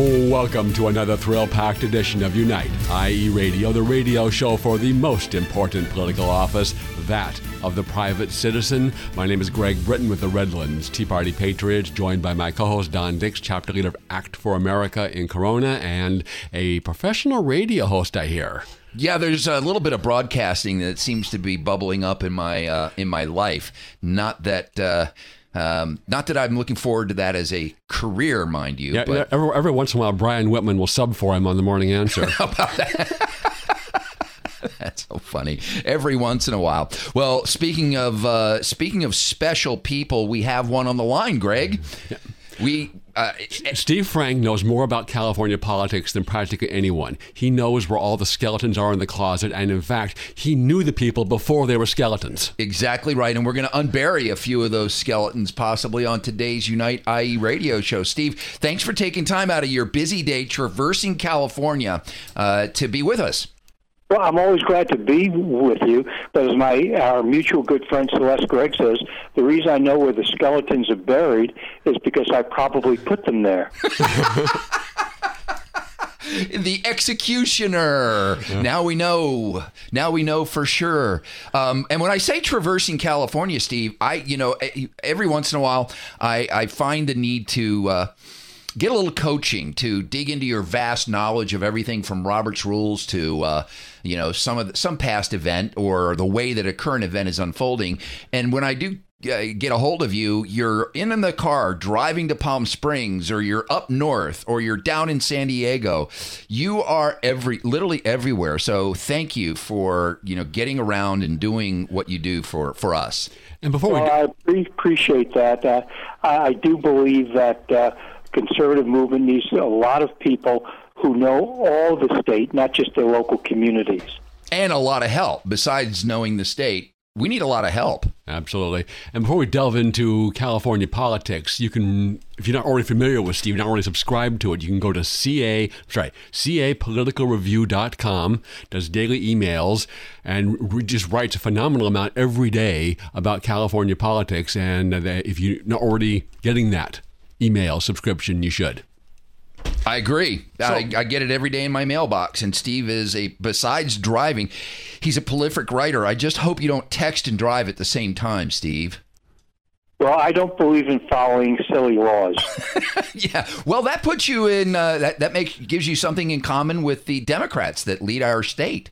Welcome to another thrill packed edition of Unite, IE Radio, the radio show for the most important political office, that of the private citizen. My name is Greg Britton with the Redlands Tea Party Patriots, joined by my co host Don Dix, chapter leader of Act for America in Corona, and a professional radio host, I hear. Yeah, there's a little bit of broadcasting that seems to be bubbling up in my uh, in my life. Not that uh, um, not that I'm looking forward to that as a career, mind you. Yeah, but every, every once in a while, Brian Whitman will sub for him on the morning answer. how about that? That's so funny. Every once in a while. Well, speaking of uh, speaking of special people, we have one on the line, Greg. Yeah. We uh, Steve Frank knows more about California politics than practically anyone. He knows where all the skeletons are in the closet, and in fact, he knew the people before they were skeletons. Exactly right. And we're going to unbury a few of those skeletons possibly on today's Unite IE radio show. Steve, thanks for taking time out of your busy day traversing California uh, to be with us. Well, I'm always glad to be with you, but as my our mutual good friend Celeste Greig says, the reason I know where the skeletons are buried is because I probably put them there. the executioner. Yeah. Now we know. Now we know for sure. Um, and when I say traversing California, Steve, I you know every once in a while I I find the need to. Uh, get a little coaching to dig into your vast knowledge of everything from Robert's rules to uh, you know some of the, some past event or the way that a current event is unfolding. And when I do uh, get a hold of you, you're in, in the car driving to Palm Springs, or you're up north, or you're down in San Diego. You are every literally everywhere. So thank you for you know getting around and doing what you do for for us. And before well, we, I appreciate that. Uh, I do believe that uh, conservative movement needs a lot of people who know all the state, not just their local communities. And a lot of help. Besides knowing the state, we need a lot of help. Absolutely. And before we delve into California politics, you can, if you're not already familiar with Steve, not already subscribed to it, you can go to CA, sorry, capoliticalreview.com, does daily emails, and just writes a phenomenal amount every day about California politics. And uh, if you're not already getting that email subscription, you should. I agree. So, I, I, get it every day in my mailbox. And Steve is a, besides driving, he's a prolific writer. I just hope you don't text and drive at the same time, Steve. Well, I don't believe in following silly laws. yeah. Well, that puts you in, uh, that, that makes, gives you something in common with the Democrats that lead our state.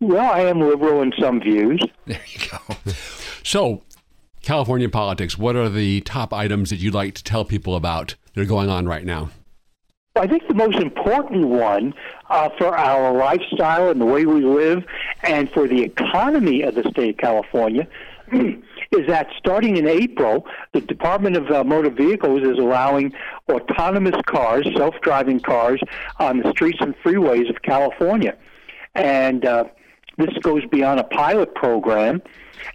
Well, I am liberal in some views. There you go. so, California politics, what are the top items that you'd like to tell people about that are going on right now? I think the most important one uh, for our lifestyle and the way we live and for the economy of the state of California is that starting in April, the Department of uh, Motor Vehicles is allowing autonomous cars, self driving cars, on the streets and freeways of California. And uh, this goes beyond a pilot program.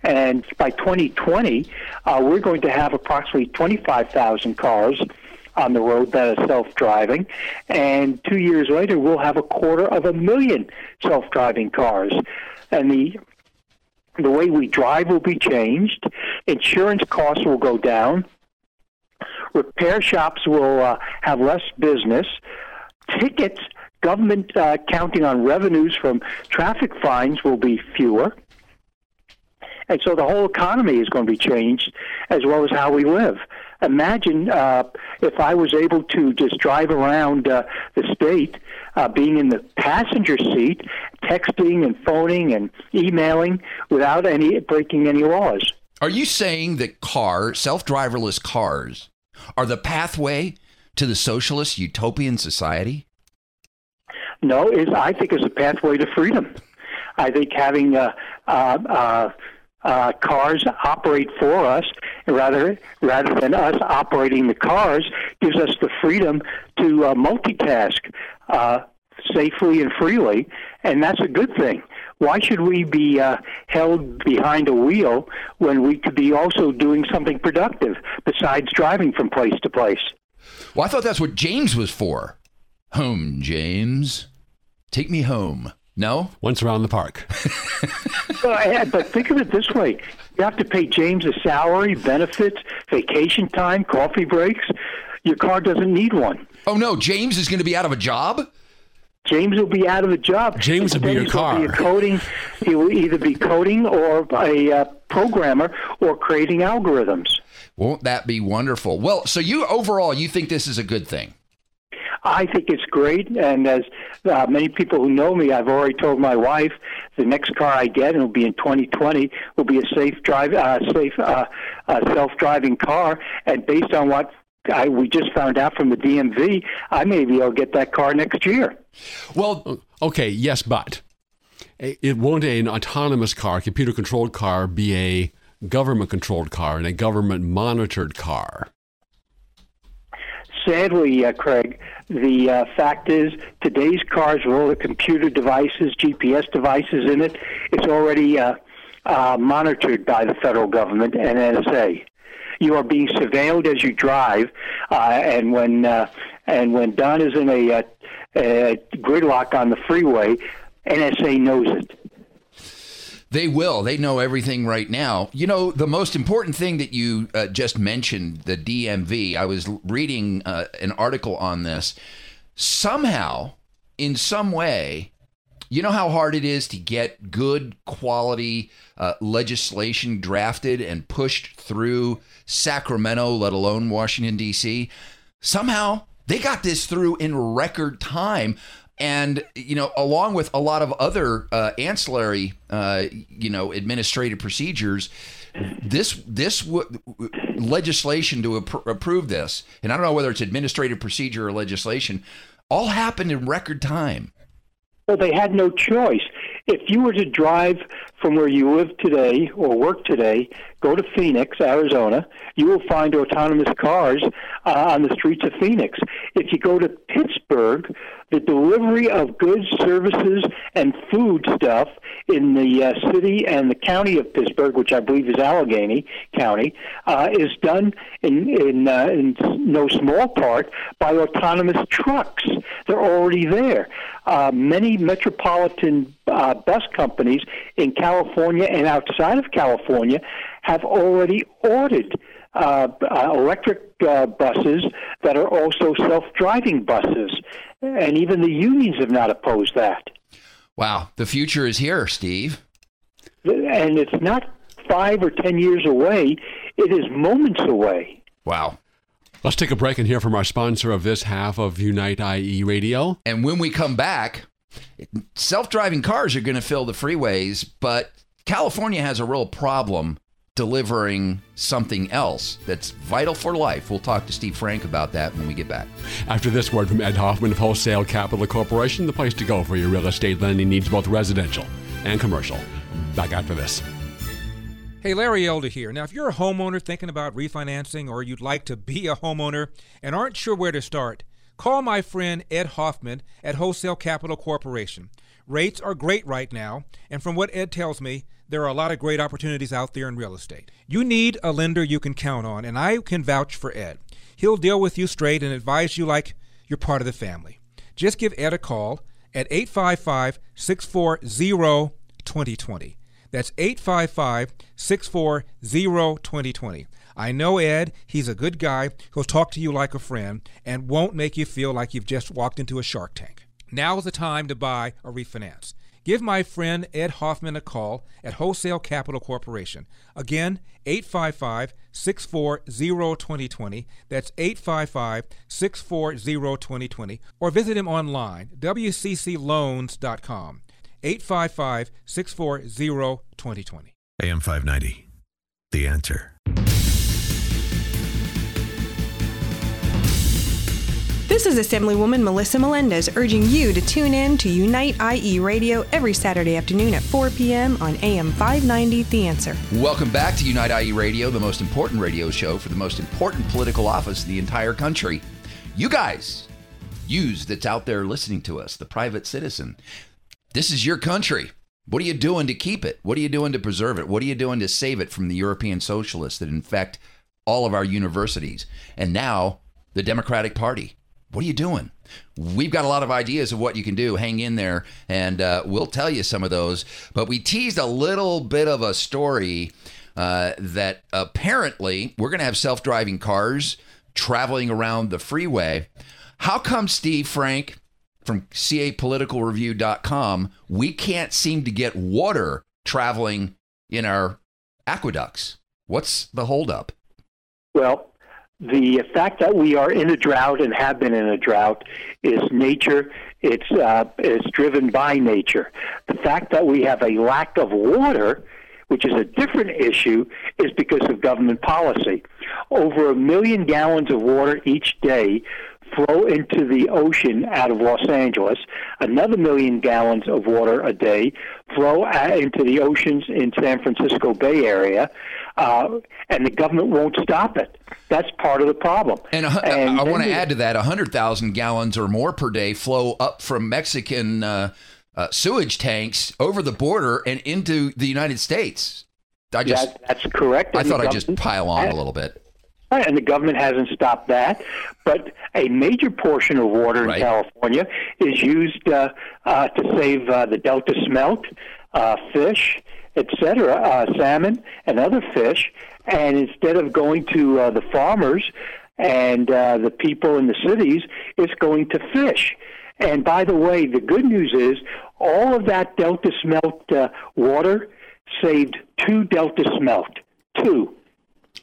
And by 2020, uh, we're going to have approximately 25,000 cars on the road that are self-driving, and two years later, we'll have a quarter of a million self-driving cars. And the the way we drive will be changed. Insurance costs will go down. Repair shops will uh, have less business. Tickets, government uh, counting on revenues from traffic fines will be fewer. And so the whole economy is going to be changed as well as how we live. Imagine uh, if I was able to just drive around uh, the state, uh, being in the passenger seat, texting and phoning and emailing without any breaking any laws. Are you saying that car, self-driverless cars, are the pathway to the socialist utopian society? No, is I think it's a pathway to freedom. I think having uh, uh, uh, uh, cars operate for us rather rather than us operating the cars gives us the freedom to uh, multitask uh, safely and freely, and that's a good thing. Why should we be uh, held behind a wheel when we could be also doing something productive besides driving from place to place? Well, I thought that's what James was for. Home, James. Take me home. No? Once around the park. well, but think of it this way you have to pay James a salary, benefits, vacation time, coffee breaks. Your car doesn't need one. Oh no, James is going to be out of a job. James will be out of a job. James will be your Instead, he'll Be a coding, he will either be coding or a uh, programmer or creating algorithms. Won't that be wonderful? Well, so you overall, you think this is a good thing? I think it's great, and as uh, many people who know me, I've already told my wife the next car I get, and it'll be in 2020, will be a safe drive, uh, safe uh, uh, self-driving car. And based on what I, we just found out from the DMV, I may be able to get that car next year. Well, Okay, yes, but it won't an autonomous car, computer controlled car, be a government controlled car and a government monitored car. Sadly, uh, Craig, the uh, fact is today's cars with all the computer devices, GPS devices in it, it's already uh, uh, monitored by the federal government and NSA. You are being surveilled as you drive, uh, and when uh, and when Don is in a, uh, a gridlock on the freeway, NSA knows it. They will. They know everything right now. You know, the most important thing that you uh, just mentioned, the DMV, I was reading uh, an article on this. Somehow, in some way, you know how hard it is to get good quality uh, legislation drafted and pushed through Sacramento, let alone Washington, D.C.? Somehow, they got this through in record time and you know along with a lot of other uh, ancillary uh, you know administrative procedures this this w- legislation to appro- approve this and i don't know whether it's administrative procedure or legislation all happened in record time Well, they had no choice. If you were to drive from where you live today or work today, go to Phoenix, Arizona, you will find autonomous cars uh, on the streets of Phoenix. If you go to Pittsburgh, the delivery of goods, services, and food stuff in the uh, city and the county of Pittsburgh, which I believe is Allegheny County, uh, is done in in, uh, in no small part by autonomous trucks. They're already there. Uh, many metropolitan uh, bus companies in California and outside of California have already ordered uh, uh, electric uh, buses that are also self-driving buses, and even the unions have not opposed that. wow the future is here steve And it's not five or ten years away; it is moments away. wow Let's take a break and hear from our sponsor of this half of Unite IE Radio. and when we come back self-driving cars are going to fill the freeways but california has a real problem delivering something else that's vital for life we'll talk to steve frank about that when we get back After this word from Ed Hoffman of Wholesale Capital Corporation, the place to go for your real estate lending needs, both residential and commercial. Back after this. Hey, Larry Elder here. Now, if you're a homeowner thinking about refinancing or you'd like to be a homeowner and aren't sure where to start, call my friend Ed Hoffman at Wholesale Capital Corporation. Rates are great right now, and from what Ed tells me, there are a lot of great opportunities out there in real estate. You need a lender you can count on, and I can vouch for Ed. He'll deal with you straight and advise you like you're part of the family. Just give Ed a call at 855 640 2020. That's 855 640 2020. I know Ed, he's a good guy. He'll talk to you like a friend and won't make you feel like you've just walked into a shark tank. Now is the time to buy or refinance. Give my friend Ed Hoffman a call at Wholesale Capital Corporation. Again, 855 640 2020. That's 855 640 2020. Or visit him online, wccloans.com. 855 640 2020. AM 590. The answer. This is Assemblywoman Melissa Melendez urging you to tune in to Unite IE Radio every Saturday afternoon at 4 p.m. on AM 590 The Answer. Welcome back to Unite IE Radio, the most important radio show for the most important political office in the entire country. You guys, yous that's out there listening to us, the private citizen, this is your country. What are you doing to keep it? What are you doing to preserve it? What are you doing to save it from the European socialists that infect all of our universities? And now the Democratic Party. What are you doing? We've got a lot of ideas of what you can do. Hang in there, and uh, we'll tell you some of those. But we teased a little bit of a story uh, that apparently we're going to have self driving cars traveling around the freeway. How come Steve Frank from capoliticalreview.com we can't seem to get water traveling in our aqueducts? What's the holdup? Well, the fact that we are in a drought and have been in a drought is nature. It's uh, it's driven by nature. The fact that we have a lack of water, which is a different issue, is because of government policy. Over a million gallons of water each day flow into the ocean out of Los Angeles. Another million gallons of water a day flow into the oceans in San Francisco Bay Area, uh, and the government won't stop it. That's part of the problem. And, a, and I want to add to that: hundred thousand gallons or more per day flow up from Mexican uh, uh, sewage tanks over the border and into the United States. I just that, that's correct. I thought I'd just pile on a little bit. And the government hasn't stopped that. But a major portion of water in right. California is used uh, uh, to save uh, the Delta smelt, uh, fish, etc., uh, salmon, and other fish. And instead of going to uh, the farmers and uh, the people in the cities, it's going to fish. And by the way, the good news is all of that Delta smelt uh, water saved two Delta smelt. Two.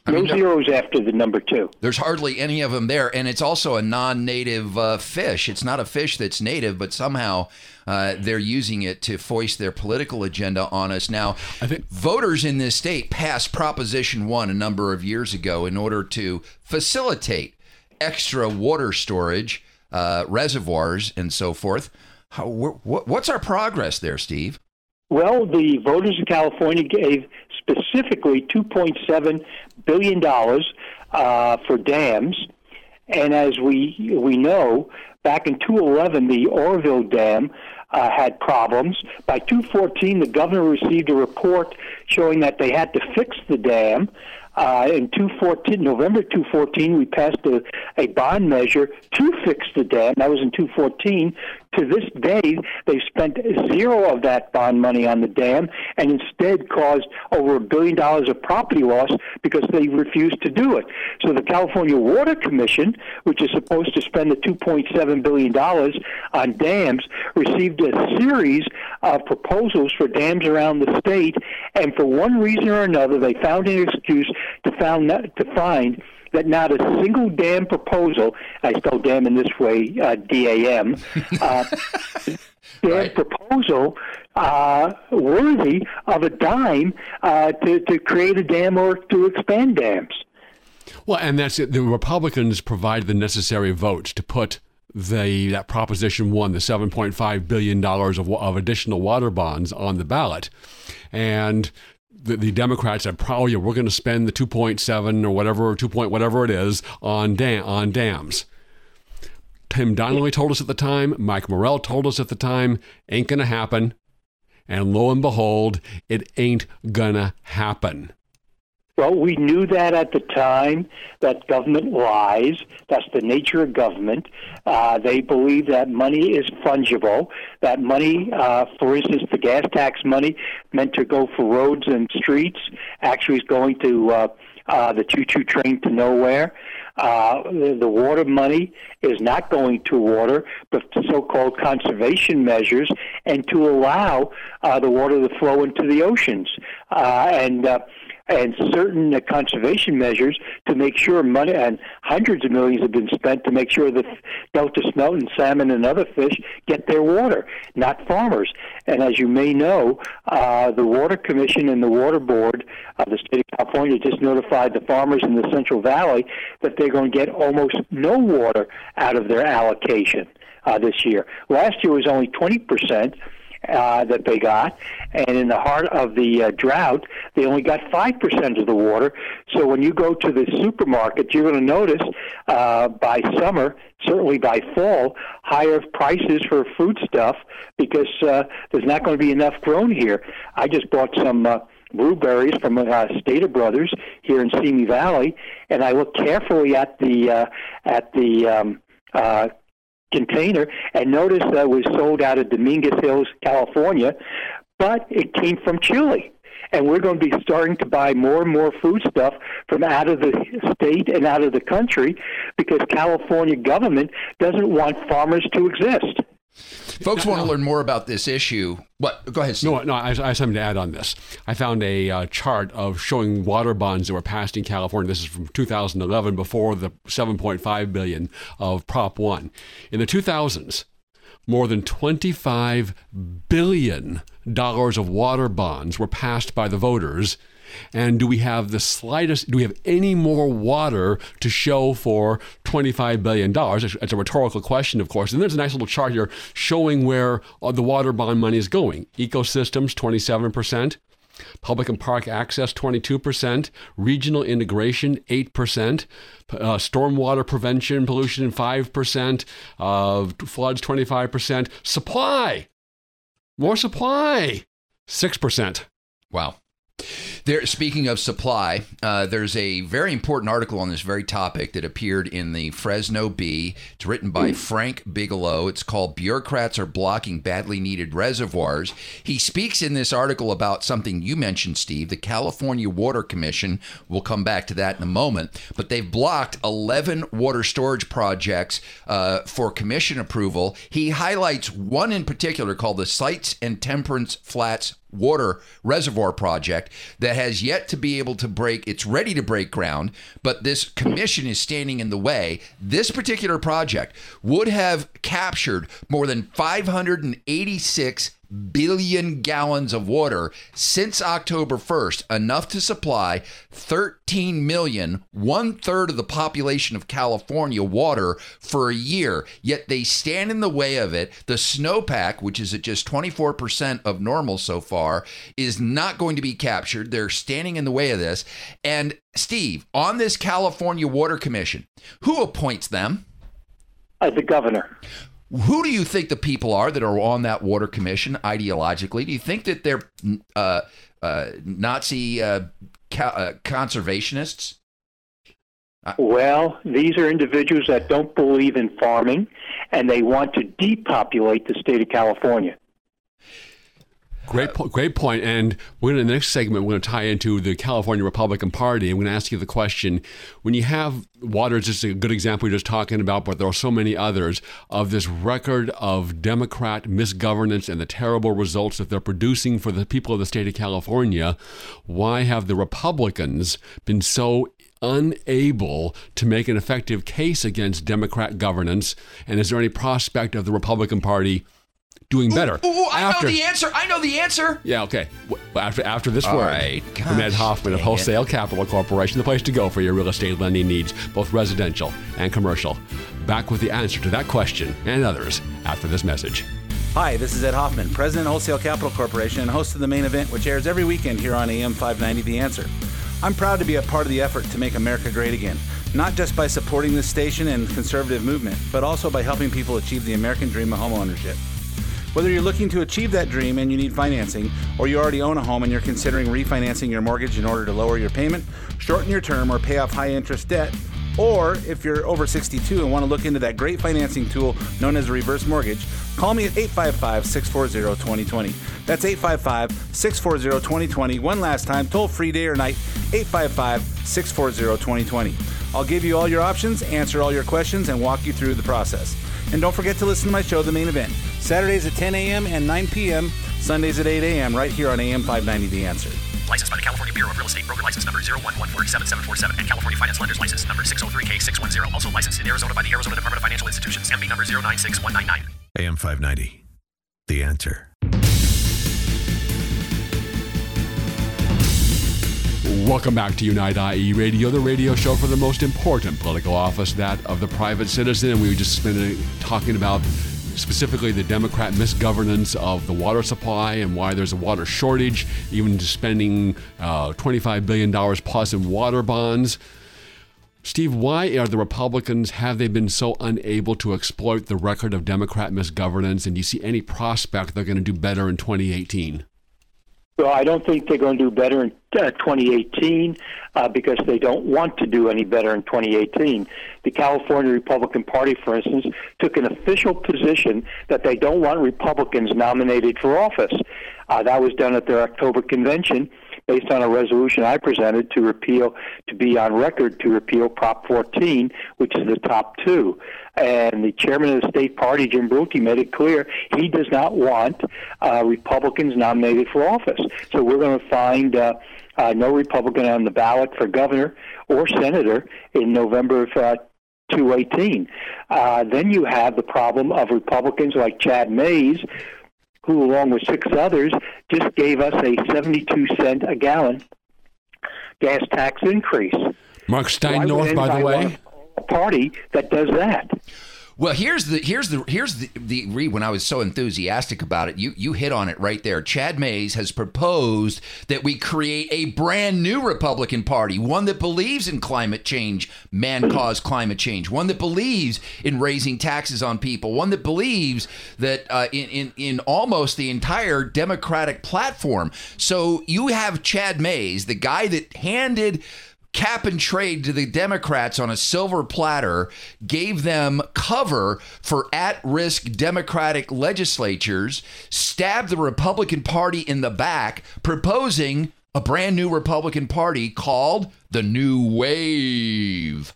I no mean, zeros after the number two. There's hardly any of them there, and it's also a non-native uh, fish. It's not a fish that's native, but somehow uh, they're using it to foist their political agenda on us. Now, I think voters in this state passed Proposition One a number of years ago in order to facilitate extra water storage, uh, reservoirs, and so forth. How, wh- what's our progress there, Steve? Well, the voters in California gave specifically $2.7 billion uh, for dams. And as we, we know, back in 2011, the Oroville Dam uh, had problems. By 2014, the governor received a report showing that they had to fix the dam. Uh, in 2014, November 2014, we passed a, a bond measure to fix the dam. That was in 2014. To this day, they've spent zero of that bond money on the dam and instead caused over a billion dollars of property loss because they refused to do it. So the California Water Commission, which is supposed to spend the $2.7 billion on dams, received a series of proposals for dams around the state, and for one reason or another, they found an excuse to, found, to find that not a single dam proposal, I spell dam in this way, uh, D-A-M, uh, dam right. proposal uh, worthy of a dime uh, to, to create a dam or to expand dams. Well, and that's it. The Republicans provide the necessary votes to put the that Proposition One, the seven point five billion dollars of, of additional water bonds on the ballot, and the, the Democrats said, "Oh yeah, we're going to spend the 2.7 or whatever, or 2. Point whatever it is on dam on dams." Tim Donnelly told us at the time, Mike Morrell told us at the time, ain't going to happen. And lo and behold, it ain't gonna happen. Well, we knew that at the time that government lies. That's the nature of government. Uh, they believe that money is fungible. That money, uh, for instance, the gas tax money meant to go for roads and streets, actually is going to uh, uh, the choo-choo train to nowhere. Uh, the, the water money is not going to water, but so-called conservation measures, and to allow uh, the water to flow into the oceans. Uh, and uh, and certain uh, conservation measures to make sure money and hundreds of millions have been spent to make sure that delta smelt and salmon and other fish get their water, not farmers. And as you may know, uh, the Water Commission and the Water Board of the state of California just notified the farmers in the Central Valley that they're going to get almost no water out of their allocation. Uh, this year. Last year was only 20 percent, uh, that they got, and in the heart of the uh, drought, they only got five percent of the water. So when you go to the supermarket, you're going to notice uh, by summer, certainly by fall, higher prices for food stuff because uh, there's not going to be enough grown here. I just bought some. Uh, blueberries from uh, Stater Brothers here in Simi Valley, and I looked carefully at the uh, at the um, uh, container and noticed that was sold out of Dominguez Hills, California, but it came from Chile. and we're going to be starting to buy more and more food stuff from out of the state and out of the country because California government doesn't want farmers to exist. Folks want to learn more about this issue. What? Go ahead. Steve. No, no, I, I have something to add on this. I found a uh, chart of showing water bonds that were passed in California. This is from 2011, before the 7.5 billion of Prop One. In the 2000s, more than 25 billion dollars of water bonds were passed by the voters and do we have the slightest, do we have any more water to show for $25 billion? It's a rhetorical question, of course. And there's a nice little chart here showing where the water bond money is going. Ecosystems, 27%. Public and park access, 22%. Regional integration, 8%. Uh, stormwater prevention, pollution, 5%. Uh, floods, 25%. Supply, more supply, 6%. Wow. There, speaking of supply, uh, there's a very important article on this very topic that appeared in the Fresno Bee. It's written by Frank Bigelow. It's called "Bureaucrats Are Blocking Badly Needed Reservoirs." He speaks in this article about something you mentioned, Steve, the California Water Commission. We'll come back to that in a moment, but they've blocked 11 water storage projects uh, for commission approval. He highlights one in particular called the Sites and Temperance Flats water reservoir project that has yet to be able to break it's ready to break ground but this commission is standing in the way. This particular project would have captured more than 586 billion gallons of water since October 1st, enough to supply 13 million, one third of the population of California, water for a year. Yet they stand in the way of it. The snowpack, which is at just 24% of normal so far, is not going to be captured. They're standing in the way of this. And Steve, on this California Water Commission, who appoints them? Uh, the governor. Who do you think the people are that are on that water commission ideologically? Do you think that they're uh, uh, Nazi uh, uh conservationists? Well, these are individuals that don't believe in farming and they want to depopulate the state of California. Great, po- great point. And we're going to, in the next segment, we're going to tie into the California Republican Party. I'm going to ask you the question: When you have water, is just a good example you're just talking about, but there are so many others of this record of Democrat misgovernance and the terrible results that they're producing for the people of the state of California. Why have the Republicans been so unable to make an effective case against Democrat governance? And is there any prospect of the Republican Party? Doing better. Ooh, ooh, I after, know the answer. I know the answer. Yeah, okay. After after this All word right. from Ed Hoffman of Wholesale it. Capital Corporation, the place to go for your real estate lending needs, both residential and commercial. Back with the answer to that question and others after this message. Hi, this is Ed Hoffman, President of Wholesale Capital Corporation and host of the main event, which airs every weekend here on AM 590 The Answer. I'm proud to be a part of the effort to make America great again, not just by supporting this station and conservative movement, but also by helping people achieve the American dream of homeownership. Whether you're looking to achieve that dream and you need financing, or you already own a home and you're considering refinancing your mortgage in order to lower your payment, shorten your term, or pay off high interest debt, or if you're over 62 and want to look into that great financing tool known as a reverse mortgage, call me at 855 640 2020. That's 855 640 2020. One last time, toll free day or night, 855 640 2020. I'll give you all your options, answer all your questions, and walk you through the process. And don't forget to listen to my show, The Main Event, Saturdays at 10 a.m. and 9 p.m., Sundays at 8 a.m., right here on AM 590 The Answer. Licensed by the California Bureau of Real Estate, broker license number 011477747 and California Finance Lenders license number 603K610. Also licensed in Arizona by the Arizona Department of Financial Institutions, MB number 096199. AM 590, The Answer. Welcome back to Unite IE Radio, the radio show for the most important political office, that of the private citizen. And we've just been talking about specifically the Democrat misgovernance of the water supply and why there's a water shortage, even spending uh, $25 billion plus in water bonds. Steve, why are the Republicans, have they been so unable to exploit the record of Democrat misgovernance? And do you see any prospect they're going to do better in 2018? Well, I don't think they're going to do better in uh, 2018 uh, because they don't want to do any better in 2018. The California Republican Party, for instance, took an official position that they don't want Republicans nominated for office. Uh, that was done at their October convention based on a resolution I presented to repeal, to be on record to repeal Prop 14, which is the top two. And the chairman of the state party, Jim Brulte, made it clear he does not want uh, Republicans nominated for office. So we're going to find uh, uh, no Republican on the ballot for governor or senator in November of uh, 218. Uh, then you have the problem of Republicans like Chad Mayes, who, along with six others, just gave us a 72 cent a gallon gas tax increase. Marc Steinorth, by the way. Party that does that. Well, here's the here's the here's the, the read when I was so enthusiastic about it. You you hit on it right there. Chad Mayes has proposed that we create a brand new Republican Party, one that believes in climate change, man-caused climate change, one that believes in raising taxes on people, one that believes that uh, in, in in almost the entire Democratic platform. So you have Chad Mayes, the guy that handed cap and trade to the Democrats on a silver platter, gave them cover for at risk Democratic legislatures, stabbed the Republican Party in the back, proposing a brand new Republican Party called the New Wave.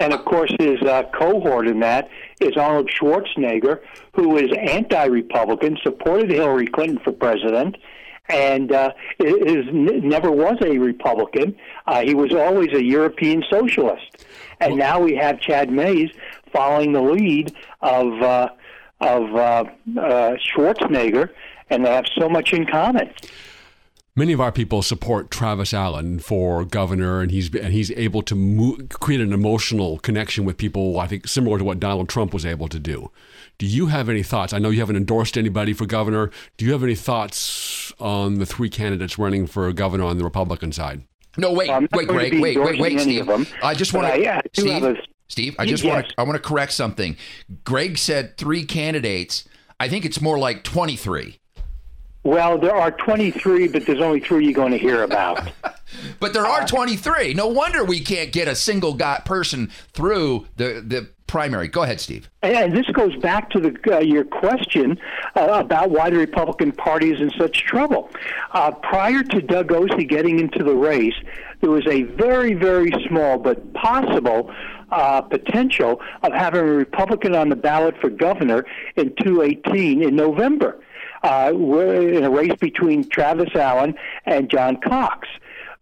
And of course, his uh, cohort in that is Arnold Schwarzenegger, who is anti Republican, supported Hillary Clinton for president, and uh, is never was a Republican. Uh, he was always a European socialist, and now we have Chad Mayes following the lead of uh, of uh, uh, Schwarzenegger, and they have so much in common. Many of our people support Travis Allen for governor, and he's and he's able to move, create an emotional connection with people. I think similar to what Donald Trump was able to do. Do you have any thoughts? I know you haven't endorsed anybody for governor. Do you have any thoughts on the three candidates running for governor on the Republican side? No, wait, I'm wait, Greg, be wait, wait, wait, Steve. I just want I- I to, do have Steve. a- Steve, I just Yes. want to, I want to correct something. Greg said three candidates. I think it's more like twenty-three. Well, there are 23, but there's only three you're going to hear about. But there are 23. No wonder we can't get a single guy person through the the primary. Go ahead, Steve. And this goes back to the, uh, your question uh, about why the Republican Party is in such trouble. Uh, prior to Doug Ose getting into the race, there was a very, very small but possible uh, potential of having a Republican on the ballot for governor in 218 in November. Uh, in a race between Travis Allen and John Cox.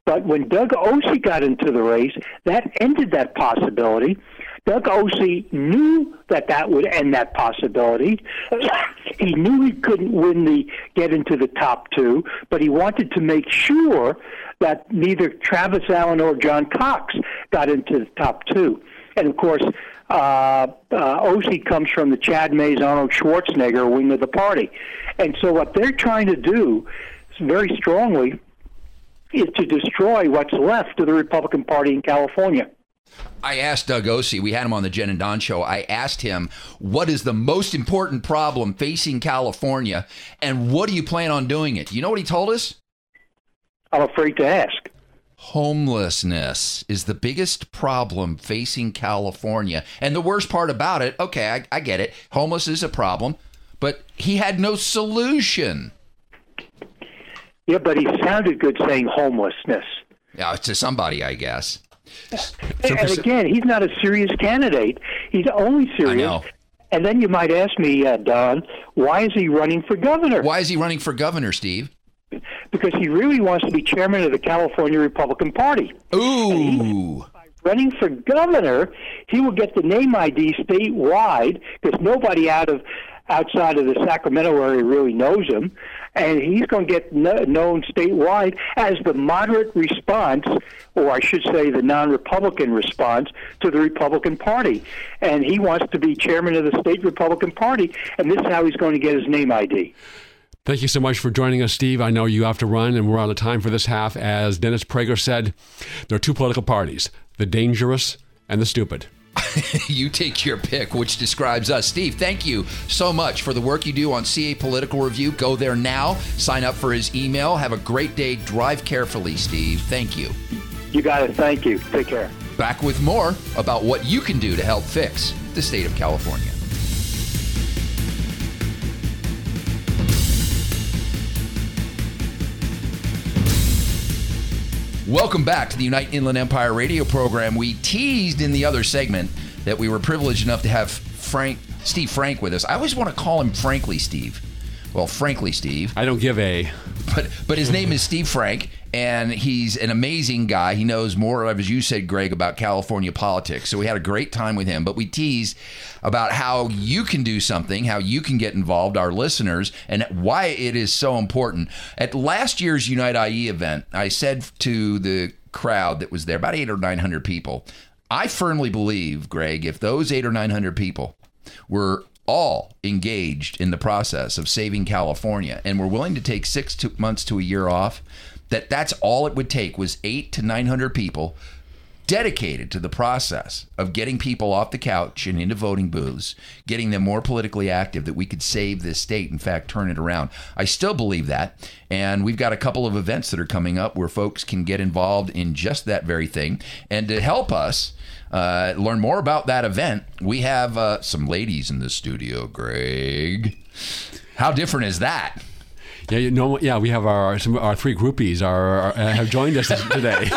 But when Doug Ose got into the race, that ended that possibility. Doug Ose knew that that would end that possibility. he knew he couldn't win the get into the top two, but he wanted to make sure that neither Travis Allen or John Cox got into the top two. And of course, uh, uh, Ose comes from the Chad Mayes Arnold Schwarzenegger wing of the party. And so what they're trying to do very strongly is to destroy what's left of the Republican Party in California. I asked Doug Ose, we had him on the Jen and Don show. I asked him, what is the most important problem facing California and what do you plan on doing it? You know what he told us? I'm afraid to ask. Homelessness is the biggest problem facing California. And the worst part about it, okay, I, I get it. Homeless is a problem, but he had no solution. Yeah, but he sounded good saying homelessness. Yeah, to somebody, I guess. And, and again, he's not a serious candidate. He's only serious. know. And then you might ask me, uh, Don, why is he running for governor? Why is he running for governor, Steve? Because he really wants to be chairman of the California Republican Party. Ooh. Running for governor, he will get the name ID statewide because nobody out of outside of the Sacramento area really knows him, and he's going to get kno- known statewide as the moderate response, or I should say, the non-Republican response to the Republican Party. And he wants to be chairman of the state Republican Party, and this is how he's going to get his name ID. Thank you so much for joining us, Steve. I know you have to run, and we're out of time for this half. As Dennis Prager said, there are two political parties the dangerous and the stupid. you take your pick, which describes us. Steve, thank you so much for the work you do on CA Political Review. Go there now, sign up for his email. Have a great day. Drive carefully, Steve. Thank you. You got it. Thank you. Take care. Back with more about what you can do to help fix the state of California. Welcome back to the Unite Inland Empire radio program. We teased in the other segment that we were privileged enough to have Frank, Steve Frank, with us. I always want to call him Frankly Steve. Well, frankly, Steve. I don't give a. But but his name is Steve Frank, and he's an amazing guy. He knows more, as you said, Greg, about California politics. So we had a great time with him. But we teased about how you can do something, how you can get involved, our listeners, and why it is so important. At last year's Unite IE event, I said to the crowd that was there, about eight or nine hundred people, I firmly believe, Greg, if those eight or nine hundred people were all engaged in the process of saving California and were willing to take six to months to a year off, that that's all it would take was eight to 900 people dedicated to the process of getting people off the couch and into voting booths, getting them more politically active, that we could save this state, in fact, turn it around. I still believe that. And we've got a couple of events that are coming up where folks can get involved in just that very thing. And to help us, uh, learn more about that event, we have uh, some ladies in the studio, Greg. How different is that? Yeah, you know, yeah, we have our some, our three groupies are, are have joined us today.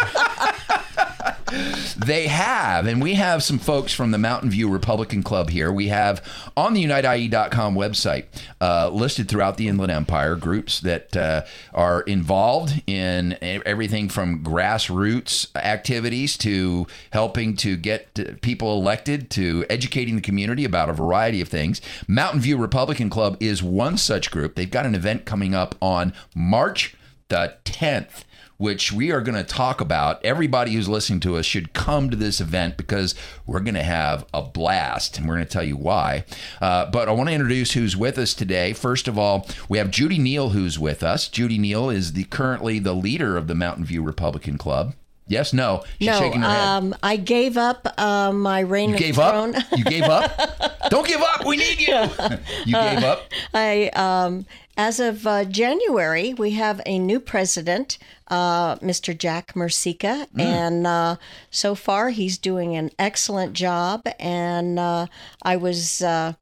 They have, and we have some folks from the Mountain View Republican Club here. We have on the UniteIE.com website uh, listed throughout the Inland Empire groups that uh, are involved in everything from grassroots activities to helping to get people elected to educating the community about a variety of things. Mountain View Republican Club is one such group. They've got an event coming up on March the 10th which we are going to talk about. Everybody who's listening to us should come to this event because we're going to have a blast, and we're going to tell you why. Uh, but I want to introduce who's with us today. First of all, we have Judy Neal who's with us. Judy Neal is the currently the leader of the Mountain View Republican Club. Yes, no, she's no, shaking her head. um, I gave up uh, my reign You of gave throne. up. You gave up. Don't give up. We need you. you gave up. I, um, as of uh, January, we have a new president, uh, Mr. Jack Mercica, Mm. and uh, so far he's doing an excellent job. And uh, I was, uh,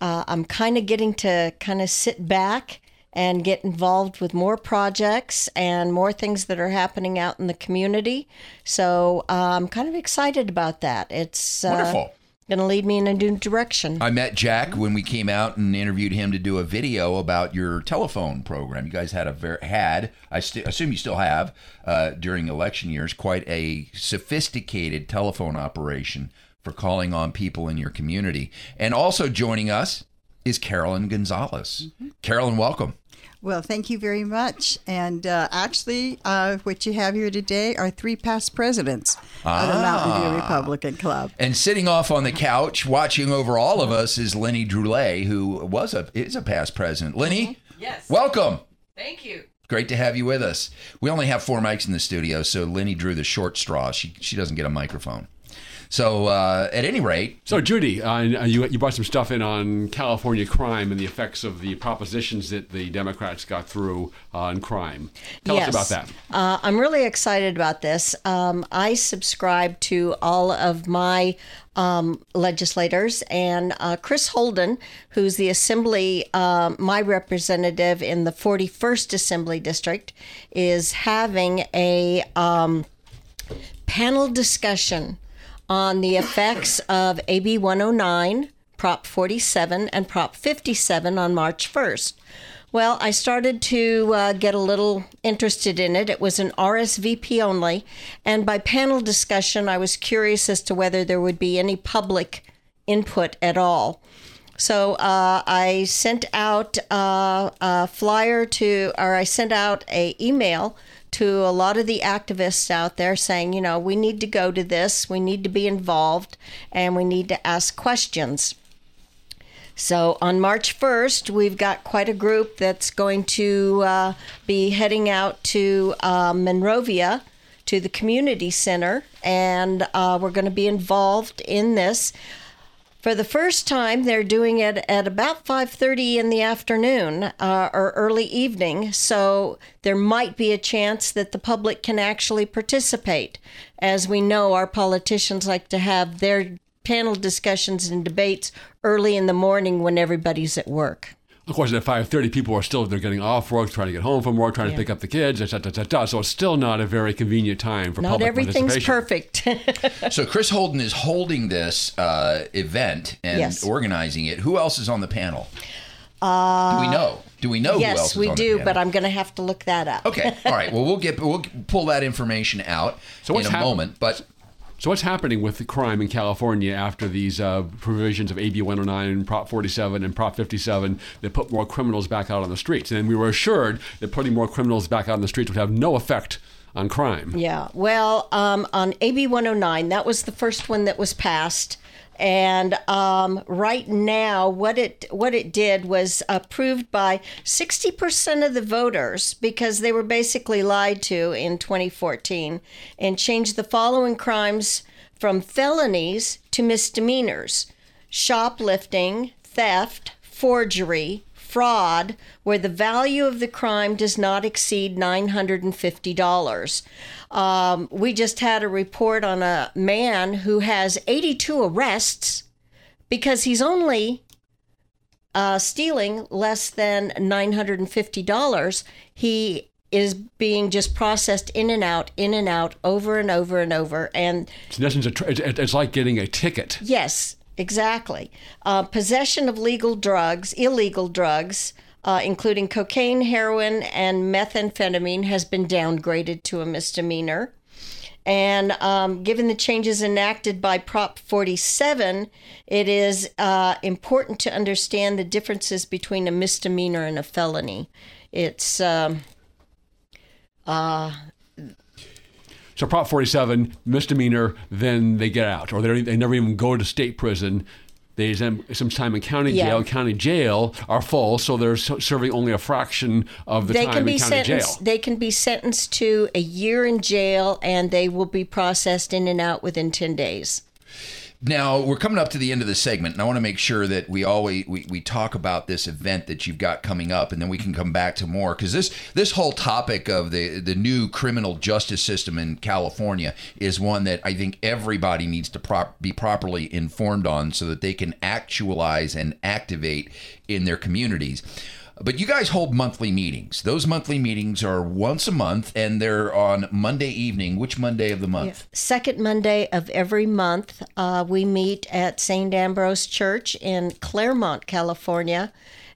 uh, I'm kind of getting to kind of sit back and get involved with more projects and more things that are happening out in the community. So uh, I'm kind of excited about that. It's uh, Wonderful. Going to lead me in a new direction. I met Jack when we came out and interviewed him to do a video about your telephone program. You guys had a very had I st- assume you still have uh, during election years quite a sophisticated telephone operation for calling on people in your community. And also joining us is Carolyn Gonzalez. Carolyn, welcome. Well, thank you very much. And uh, actually, uh, what you have here today are three past presidents of the Mountain View Republican Club. And sitting off on the couch, watching over all of us, is Lenny Droulet, who was a is a past president. Lenny, Yes. welcome. Thank you. Great to have you with us. We only have four mics in the studio, so Lenny drew the short straw. She she doesn't get a microphone. So uh, at any rate, So, Judy, uh, you, you brought some stuff in on California crime and the effects of the propositions that the Democrats got through on crime. Tell us about that. Uh, I'm really excited about this. Um, I subscribe to all of my um, legislators, and uh, Chris Holden, who's the Assembly, um my representative in the 41st Assembly District, is having a um, panel discussion on the effects of AB 109, Prop 47, and Prop 57 on March 1st. Well, I started to uh, get a little interested in it. It was an RSVP only, and by panel discussion, I was curious as to whether there would be any public input at all. So uh, I sent out uh, a flyer to, or I sent out a email to a lot of the activists out there saying, you know, we need to go to this, we need to be involved, and we need to ask questions. So on March 1st, we've got quite a group that's going to uh, be heading out to uh, Monrovia to the community center, and uh, we're going to be involved in this. For the first time, they're doing it at about 5:30 in the afternoon uh, or early evening, so there might be a chance that the public can actually participate. As we know, our politicians like to have their panel discussions and debates early in the morning when everybody's at work. Of course, at 5:30, people are still they're getting off work, trying to get home from work, trying to pick up the kids, et cetera, et cetera. So it's still not a very convenient time for Not public everything's perfect. So Chris Holden is holding this uh, event and Yes. organizing it. Who else is on the panel? Uh, do we know? Do we know who else yes, is we on the do, panel? but I'm going to have to look that up. Okay, all right. Well, we'll get we'll pull that information out So in a hap- moment. But So what's happening with the crime in California after these uh, provisions of AB 109, Prop 47, and Prop 57 that put more criminals back out on the streets? And we were assured that putting more criminals back out on the streets would have no effect on crime. Yeah. Well, um, on AB 109, that was the first one that was passed. And um, right now, what it what it did was approved by 60% of the voters because they were basically lied to in 2014, and changed the following crimes from felonies to misdemeanors: shoplifting, theft, forgery, fraud, where the value of the crime does not exceed $950. Um, we just had a report on a man who has 82 arrests because he's only uh, stealing less than $950. He is being just processed in and out, in and out, over and over and over. And It's in essence, it's- it's like getting a ticket. Yes, exactly. Uh, possession of legal drugs, illegal drugs, uh, including cocaine, heroin, and methamphetamine, has been downgraded to a misdemeanor. And um, given the changes enacted by Prop 47, it is uh, important to understand the differences between a misdemeanor and a felony. It's um, uh, So Prop 47, misdemeanor, then they get out, or they, they never even go to state prison. They spend some time in county Yeah. jail. County jail are full, so they're serving only a fraction of the they time can be in county sentenced. jail. They can be sentenced to a year in jail, and they will be processed in and out within ten days. Now we're coming up to the end of the segment, and I want to make sure that we always we, we talk about this event that you've got coming up, and then we can come back to more because this this whole topic of the the new criminal justice system in California is one that I think everybody needs to prop, be properly informed on so that they can actualize and activate in their communities. But you guys hold monthly meetings. Those monthly meetings are once a month, and they're on Monday evening. Which Monday of the month? Second Monday of every month, uh, we meet at St. Ambrose Church in Claremont, California.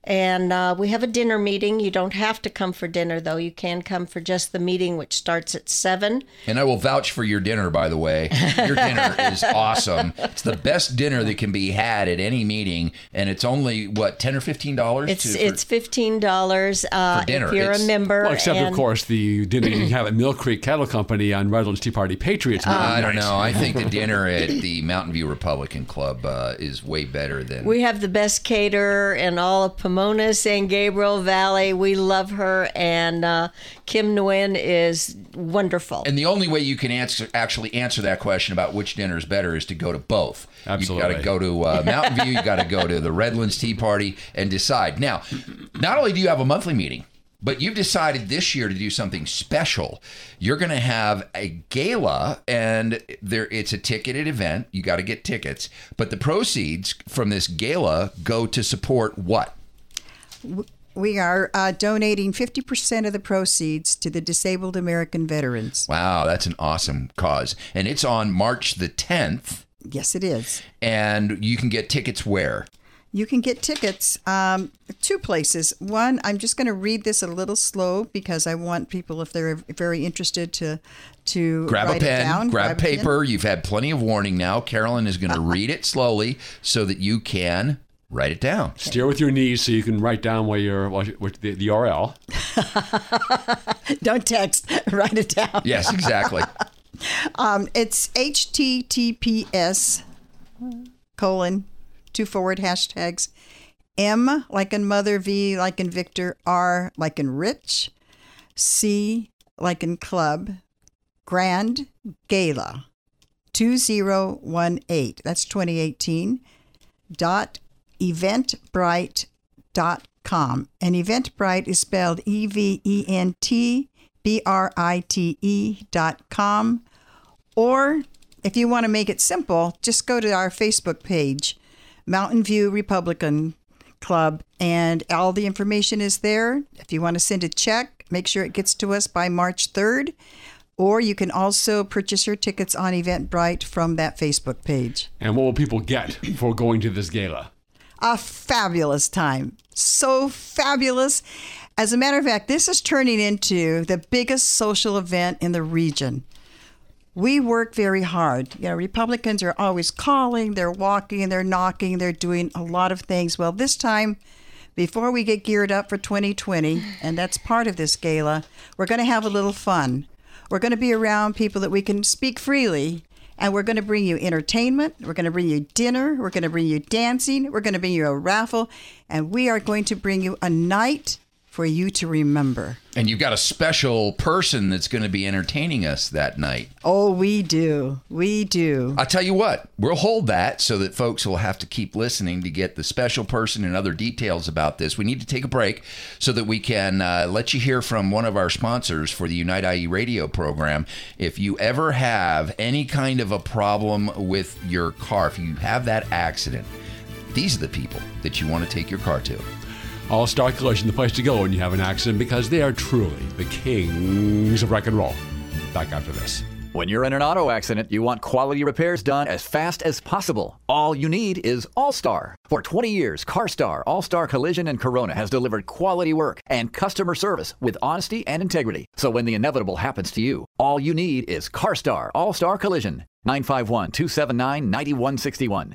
And uh, we have a dinner meeting. You don't have to come for dinner, though. You can come for just the meeting, which starts at 7. And I will vouch for your dinner, by the way. Your dinner is awesome. It's the best dinner that can be had at any meeting, and it's only what ten or fifteen dollars. It's it's fifteen dollars uh, For dinner, if you're it's- a member. Well, except and- of course the dinner you have at Mill Creek Cattle Company on Redlands Tea Party Patriots. Uh, I don't know. I think the dinner at the Mountain View Republican Club uh, is way better than. We have the best caterer and all of Pomona, San Gabriel Valley. We love her, and uh, Kim Nguyen is wonderful. and the only way you can answer actually answer that question about which dinner is better is to go to both. Absolutely, You got to go to uh, Mountain View. You got to go to the Redlands Tea Party and decide. Now, not only do you have a monthly meeting, but you've decided this year to do something special. You're going to have a gala, and there it's a ticketed event. You got to get tickets, but the proceeds from this gala go to support what? We are uh, donating 50% of the proceeds to the Disabled American Veterans. Wow, that's an awesome cause, and it's on March the 10th. Yes, it is. And you can get tickets where? You can get tickets um, two places. One, I'm just going to read this a little slow because I want people, if they're very interested, to to grab write a pen, down, grab, pen. paper. You've had plenty of warning now. Carolyn is going to read it slowly so that you can write it down. Steer with your knees so you can write down where you're what, what the, the URL. Don't text, write it down. Yes, exactly. Um, it's HTTPS colon two forward hashtags M like in mother, V like in Victor, R like in rich, C like in club, grand gala 2018. That's 2018. Dot eventbrite dot com. And Eventbrite is spelled E V E N T B R I T E dot com. Or if you want to make it simple, just go to our Facebook page, Mountain View Republican Club, and all the information is there. If you want to send a check, make sure it gets to us by March 3rd. Or you can also purchase your tickets on Eventbrite from that Facebook page. And what will people get for going to this gala? A fabulous time. So fabulous. As a matter of fact, this is turning into the biggest social event in the region. We work very hard. You know, Republicans are always calling, they're walking, they're knocking, they're doing a lot of things. Well, this time, before we get geared up for 2020, and that's part of this gala, we're going to have a little fun. We're going to be around people that we can speak freely, and we're going to bring you entertainment. We're going to bring you dinner. We're going to bring you dancing. We're going to bring you a raffle, and we are going to bring you a night for you to remember. And you've got a special person that's going to be entertaining us that night. Oh, we do. We do. I'll tell you what, we'll hold that so that folks will have to keep listening to get the special person and other details about this. We need to take a break so that we can uh, let you hear from one of our sponsors for the Unite IE radio program. If you ever have any kind of a problem with your car, if you have that accident, these are the people that you want to take your car to. All Star Collision, the place to go when you have an accident because they are truly the kings of rock and roll. Back after this. When you're in an auto accident, you want quality repairs done as fast as possible. All you need is All Star. For 20 years, CarStar, All Star Collision, and Corona has delivered quality work and customer service with honesty and integrity. So when the inevitable happens to you, all you need is CarStar, All Star Collision. 951 279 9161.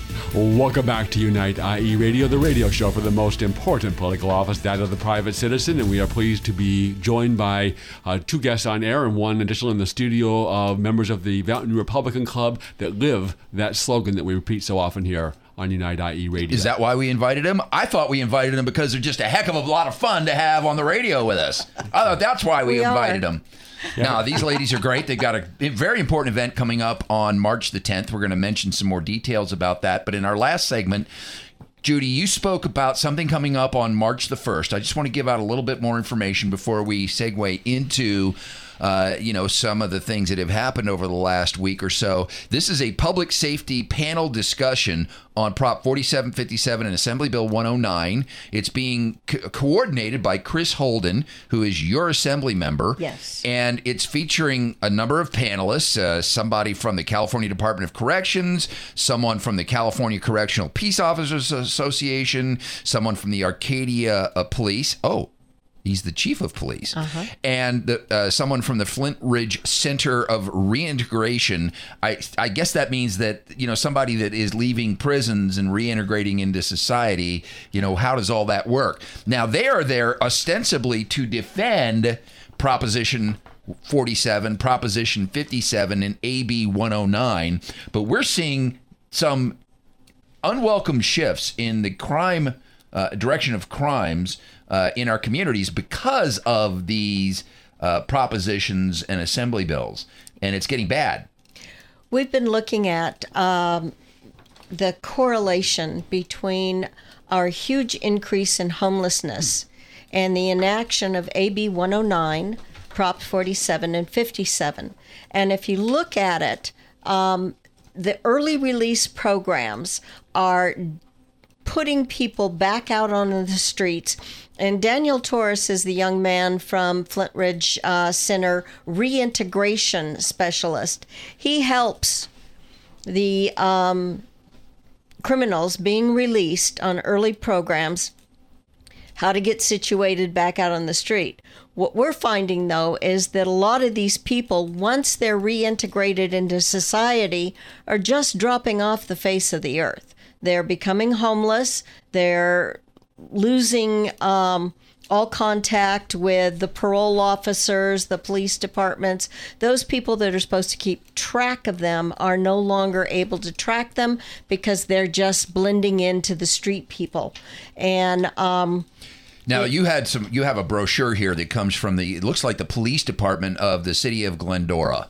Welcome back to Unite IE Radio, the radio show for the most important political office, that of the private citizen. And we are pleased to be joined by uh, two guests on air and one additional in the studio of members of the Mountain Republican Club that live that slogan that we repeat so often here on Unite Radio. Is that why we invited him? I thought we invited him because they're just a heck of a lot of fun to have on the radio with us. I thought that's why we, We invited are. him. Now, these ladies are great. They've got a very important event coming up on March the 10th. We're going to mention some more details about that. But in our last segment, Judy, you spoke about something coming up on March the 1st. I just want to give out a little bit more information before we segue into. Uh, you know some of the things that have happened over the last week or so. This is a public safety panel discussion on Prop 4757 and Assembly Bill 109. It's being co- coordinated by Chris Holden, who is your assembly member. Yes. And it's featuring a number of panelists uh, somebody from the California Department of Corrections, someone from the California Correctional Peace Officers Association, someone from the Arcadia uh, Police. Oh, He's the chief of police, and the, uh, someone from the Flintridge Center of Reintegration. I I guess that means that you know somebody that is leaving prisons and reintegrating into society. You know how does all that work? Now they are there ostensibly to defend Proposition 47, Proposition 57, and AB 109, but we're seeing some unwelcome shifts in the crime uh, direction of crimes uh, in our communities because of these uh, propositions and assembly bills, and it's getting bad. We've been looking at um, the correlation between our huge increase in homelessness and the inaction of AB 109, Prop 47, and 57. And if you look at it, um, the early release programs are putting people back out on the streets. And Daniel Torres is the young man from Flintridge uh, Center reintegration specialist. He helps the um, criminals being released on early programs how to get situated back out on the street. What we're finding though is that a lot of these people, once they're reintegrated into society, are just dropping off the face of the earth. They're becoming homeless. They're losing um, all contact with the parole officers, the police departments. Those people that are supposed to keep track of them are no longer able to track them because they're just blending into the street people. And um, Now you had some. You have a brochure here that comes from the. It looks like the police department of the city of Glendora,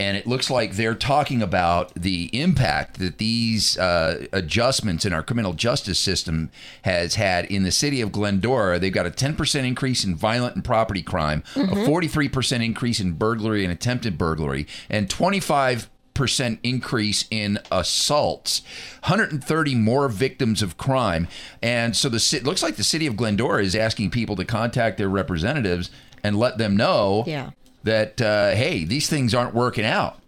and it looks like they're talking about the impact that these uh, adjustments in our criminal justice system has had in the city of Glendora. They've got a 10% increase in violent and property crime, a Mhm. 43% increase in burglary and attempted burglary, and 25 percent increase in assaults 130 more victims of crime and so the ci- it looks like the city of glendora is asking people to contact their representatives and let them know Yeah. That uh, hey these things aren't working out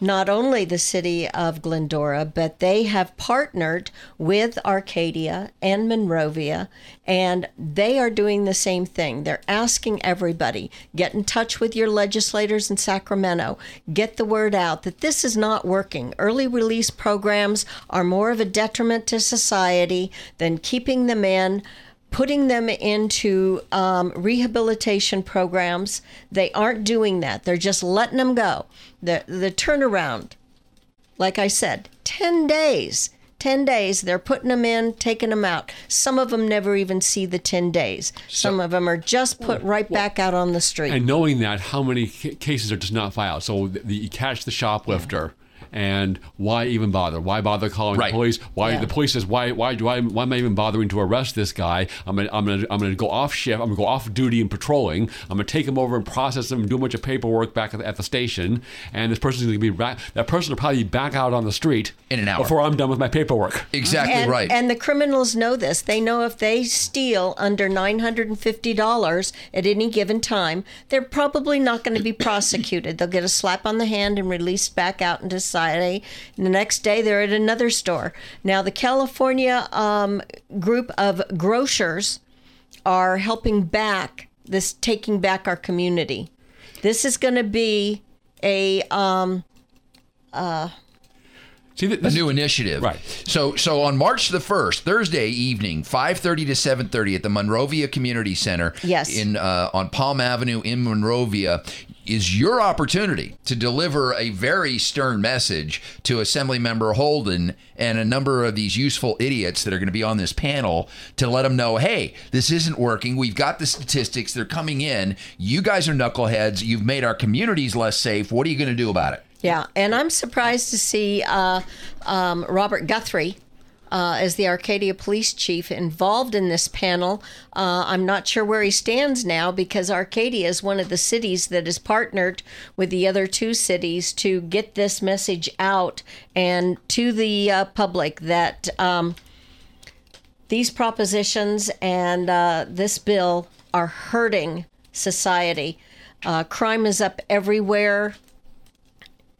not only the city of Glendora, but they have partnered with Arcadia and Monrovia, and they are doing the same thing. They're asking everybody get in touch with your legislators in Sacramento, get the word out that this is not working. Early release programs are more of a detriment to society than keeping them in putting them into um, rehabilitation programs. They aren't doing that. They're just letting them go. The the turnaround, like I said, ten days. 10 days, they're putting them in, taking them out. Some of them never even see the 10 days. Some of them are just put right back out on the street. And knowing that, how many cases are just not filed? So the, the, you catch the shoplifter. And why even bother? Why bother calling Right. the police? Why Yeah. the police says why why do I why am I even bothering to arrest this guy? I'm gonna I'm gonna I'm gonna go off shift. I'm gonna go off duty and patrolling. I'm gonna take him over and process him and do a bunch of paperwork back at the, at the station. And this person's gonna be back. That person will probably be back out on the street in an hour before I'm done with my paperwork. Exactly and, And the criminals know this. They know if they steal under $950 at any given time, they're probably not going to be prosecuted. They'll get a slap on the hand and released back out into society. And the next day, they're at another store. Now, the California um, group of grocers are helping back this, taking back our community. This is going to be a. Um, uh, See, a new initiative. Right. So, so on March the first, Thursday evening, five thirty to seven thirty at the Monrovia Community Center. Yes. In uh, on Palm Avenue in Monrovia. Is your opportunity to deliver a very stern message to Assemblymember Holden and a number of these useful idiots that are going to be on this panel to let them know, hey, this isn't working. We've got the statistics; they're coming in. You guys are knuckleheads. You've made our communities less safe. What are you going to do about it? Yeah, and I'm surprised to see uh, um, Robert Guthrie. Uh, as the Arcadia police chief involved in this panel. Uh, I'm not sure where he stands now because Arcadia is one of the cities that is partnered with the other two cities to get this message out and to the uh, public that um, these propositions and uh, this bill are hurting society. Uh, crime is up everywhere,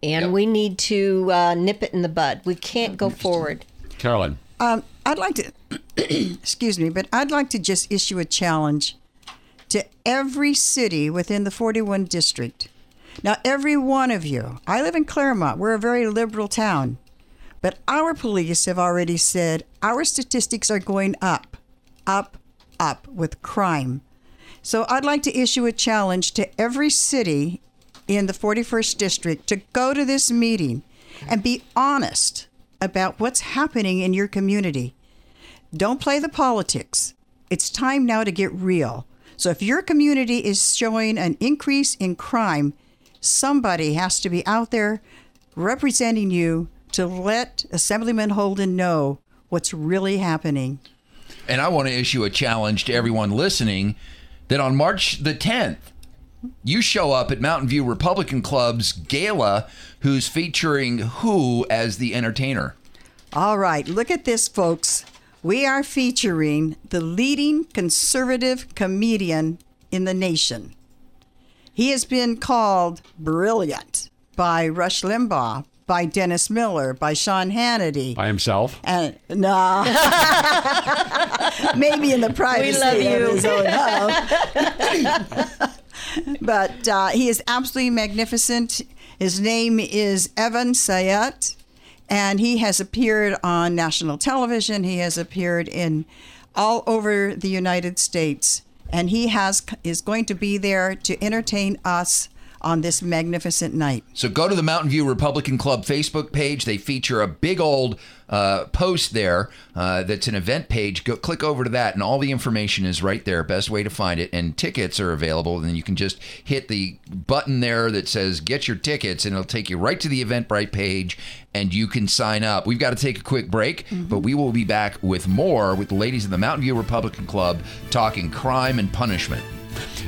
and we need to uh, nip it in the bud. We can't go forward. Carolyn. Um, I'd like to, excuse me, but I'd like to just issue a challenge to every city within the 41 district. Now, every one of you, I live in Claremont. We're a very liberal town. But our police have already said our statistics are going up, up, up with crime. So I'd like to issue a challenge to every city in the 41st district to go to this meeting and be honest about what's happening in your community. Don't play the politics. It's time now to get real. So if your community is showing an increase in crime, somebody has to be out there representing you to let Assemblyman Holden know what's really happening. And I want to issue a challenge to everyone listening that on March the 10th, you show up at Mountain View Republican Club's gala, who's featuring who as the entertainer? All right, look at this, folks. We are featuring the leading conservative comedian in the nation. He has been called brilliant by Rush Limbaugh, by Dennis Miller, by Sean Hannity. By himself? And no, maybe in the privacy love of his own home. but uh, he is absolutely magnificent. His name is Evan Sayet, and he has appeared on national television. He has appeared in all over the United States, and he has is going to be there to entertain us on this magnificent night. So go to the Mountain View Republican Club Facebook page. They feature a big old uh, post there uh, that's an event page. Go click over to that, and all the information is right there. Best way to find it. And tickets are available. And then you can just hit the button there that says "Get your tickets," and it'll take you right to the Eventbrite page, and you can sign up. We've got to take a quick break, but we will be back with more with the ladies of the Mountain View Republican Club talking crime and punishment.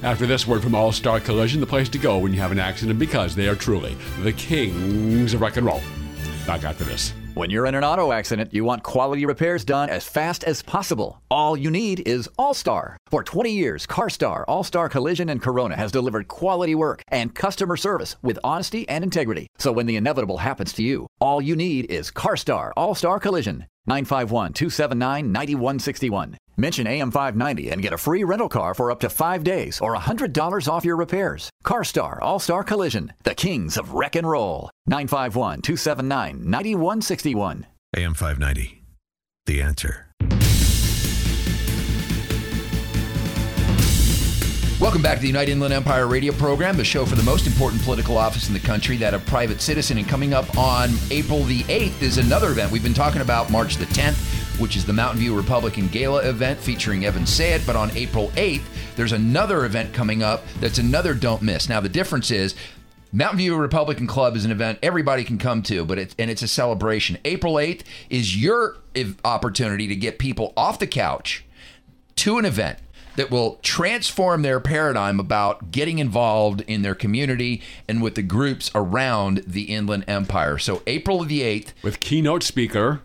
After this word from All Star Collision, the place to go when you have an accident because they are truly the kings of rock and roll. Back after this. When you're in an auto accident, you want quality repairs done as fast as possible. All you need is All Star. For 20 years, CarStar, All Star Collision, and Corona has delivered quality work and customer service with honesty and integrity. So when the inevitable happens to you, all you need is CarStar, All Star Collision. 951 279 9161. Mention AM590 and get a free rental car for up to five days or $100 off your repairs. CarStar All Star Collision, the kings of wreck and roll. 951 279 9161. AM 590. The answer. Welcome back to the United Inland Empire radio program, the show for the most important political office in the country, that of private citizen. And coming up on April the 8th is another event. We've been talking about March the 10th, which is the Mountain View Republican Gala event featuring Evan Sayet. But on April 8th, there's another event coming up that's another don't miss. Now, the difference is Mountain View Republican Club is an event everybody can come to, but it's and it's a celebration. April 8th is your opportunity to get people off the couch to an event that will transform their paradigm about getting involved in their community and with the groups around the Inland Empire. So April the 8th with keynote speaker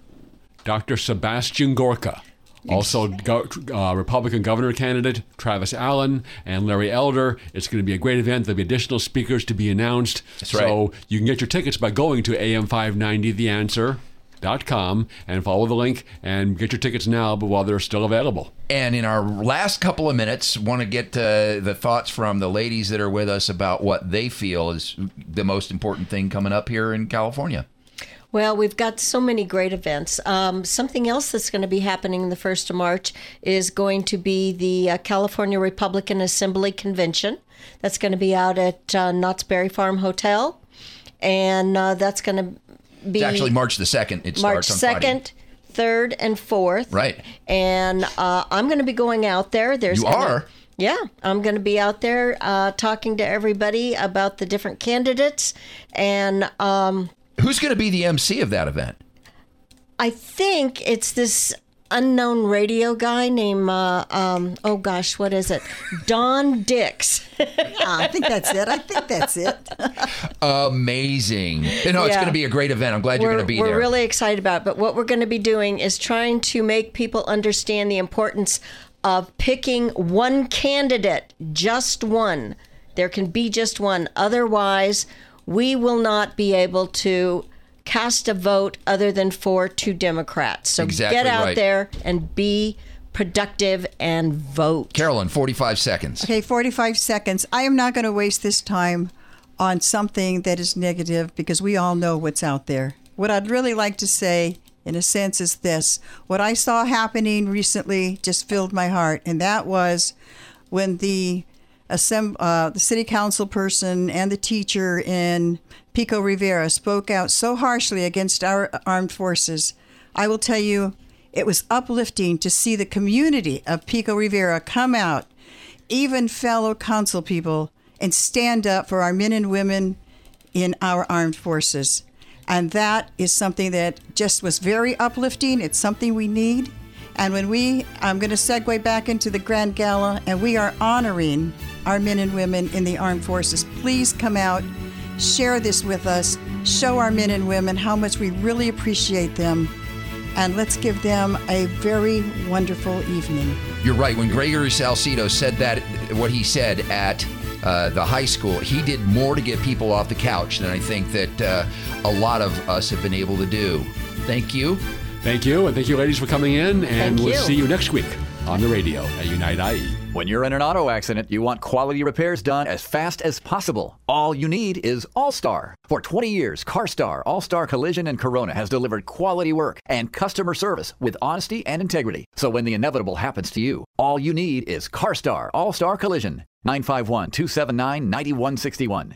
Dr. Sebastian Gorka. Also, go, uh, Republican governor candidate Travis Allen and Larry Elder. It's going to be a great event. There'll be additional speakers to be announced. That's so right. you can get your tickets by going to am590theanswer.com and follow the link and get your tickets now, but while they're still available. And in our last couple of minutes, want to get uh, the thoughts from the ladies that are with us about what they feel is the most important thing coming up here in California. Well, we've got so many great events. Um, something else that's going to be happening on the 1st of March is going to be the uh, California Republican Assembly Convention. That's going to be out at uh, Knott's Berry Farm Hotel. And uh, that's going to be It's actually March the 2nd. It March starts on Friday. 2nd, 3rd, and 4th. Right. And uh, I'm going to be going out there. There's You gonna- are? Yeah, I'm going to be out there uh, talking to everybody about the different candidates. And um, Who's going to be the MC of that event? I think it's this unknown radio guy named, uh, um, oh gosh, what is it? Don Dix. I think that's it. I think that's it. Amazing. You know, it's going to be a great event. I'm glad you're we're, going to be there. we're really excited about it. But what we're going to be doing is trying to make people understand the importance of picking one candidate, just one. There can be just one. Otherwise, we will not be able to cast a vote other than for two Democrats. So Exactly get out right. there and be productive and vote. Carolyn, 45 seconds. Okay, 45 seconds. I am not going to waste this time on something that is negative because we all know what's out there. What I'd really like to say, in a sense, is this what I saw happening recently just filled my heart, and that was when the assemb- uh, the city council person and the teacher in Pico Rivera spoke out so harshly against our armed forces. I will tell you, it was uplifting to see the community of Pico Rivera come out, even fellow council people, and stand up for our men and women in our armed forces. And that is something that just was very uplifting. It's something we need. And when we, I'm going to segue back into the Grand Gala, and we are honoring our men and women in the armed forces. Please come out, share this with us, show our men and women how much we really appreciate them, and let's give them a very wonderful evening. You're right. When Gregory Salcido said that, what he said at uh, the high school, he did more to get people off the couch than I think that uh, a lot of us have been able to do. Thank you. Thank you, and thank you, ladies, for coming in. And Thank we'll you. see you next week on the radio at Unite. IE. When you're in an auto accident, you want quality repairs done as fast as possible. All you need is All Star. For 20 years, CarStar, All Star Collision, and Corona has delivered quality work and customer service with honesty and integrity. So when the inevitable happens to you, all you need is CarStar, All Star Collision. 951 279 9161.